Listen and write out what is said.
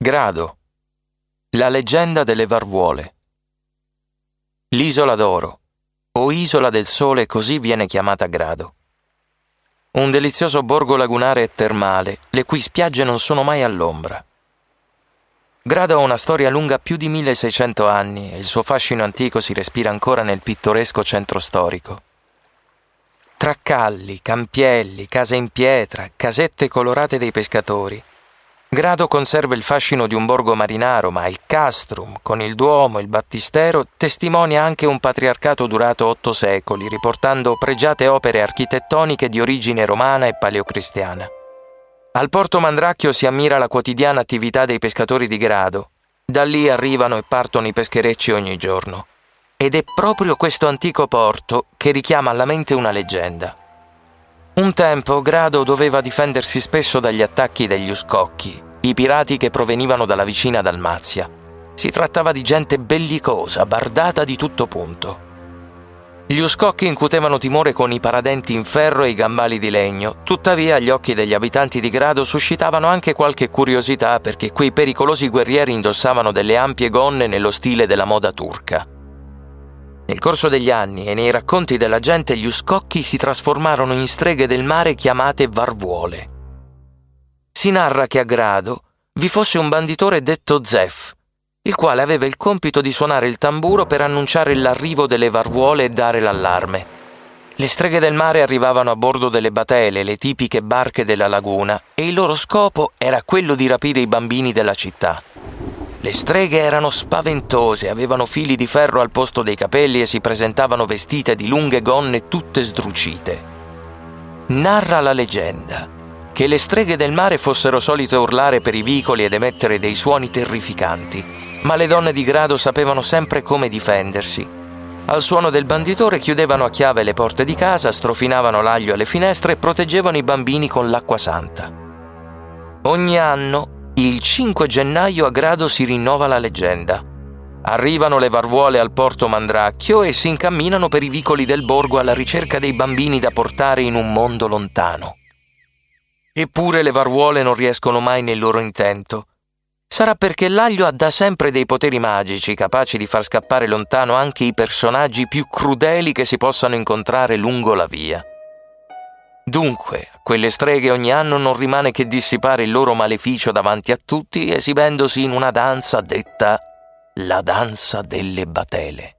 Grado. La leggenda delle Varvuole. L'isola d'oro, o isola del sole così viene chiamata Grado. Un delizioso borgo lagunare e termale, le cui spiagge non sono mai all'ombra. Grado ha una storia lunga più di 1600 anni e il suo fascino antico si respira ancora nel pittoresco centro storico. Tra calli, campielli, case in pietra, casette colorate dei pescatori, Grado conserva il fascino di un borgo marinaro, ma il castrum, con il duomo e il battistero, testimonia anche un patriarcato durato otto secoli, riportando pregiate opere architettoniche di origine romana e paleocristiana. Al porto Mandracchio si ammira la quotidiana attività dei pescatori di Grado. Da lì arrivano e partono i pescherecci ogni giorno. Ed è proprio questo antico porto che richiama alla mente una leggenda. Un tempo Grado doveva difendersi spesso dagli attacchi degli Uscocchi, i pirati che provenivano dalla vicina Dalmazia. Si trattava di gente bellicosa, bardata di tutto punto. Gli Uscocchi incutevano timore con i paradenti in ferro e i gambali di legno, tuttavia gli occhi degli abitanti di Grado suscitavano anche qualche curiosità perché quei pericolosi guerrieri indossavano delle ampie gonne nello stile della moda turca. Nel corso degli anni e nei racconti della gente gli uscocchi si trasformarono in streghe del mare chiamate varvuole. Si narra che a Grado vi fosse un banditore detto Zef, il quale aveva il compito di suonare il tamburo per annunciare l'arrivo delle varvuole e dare l'allarme. Le streghe del mare arrivavano a bordo delle batele, le tipiche barche della laguna, e il loro scopo era quello di rapire i bambini della città. Le streghe erano spaventose, avevano fili di ferro al posto dei capelli e si presentavano vestite di lunghe gonne tutte sdrucite. Narra la leggenda che le streghe del mare fossero solite urlare per i vicoli ed emettere dei suoni terrificanti, ma le donne di grado sapevano sempre come difendersi. Al suono del banditore chiudevano a chiave le porte di casa, strofinavano l'aglio alle finestre e proteggevano i bambini con l'acqua santa. Ogni anno il 5 gennaio a Grado si rinnova la leggenda. Arrivano le varvuole al porto Mandracchio e si incamminano per i vicoli del borgo alla ricerca dei bambini da portare in un mondo lontano. Eppure le varvuole non riescono mai nel loro intento. Sarà perché l'aglio ha da sempre dei poteri magici capaci di far scappare lontano anche i personaggi più crudeli che si possano incontrare lungo la via. Dunque, a quelle streghe ogni anno non rimane che dissipare il loro maleficio davanti a tutti esibendosi in una danza detta la danza delle batele.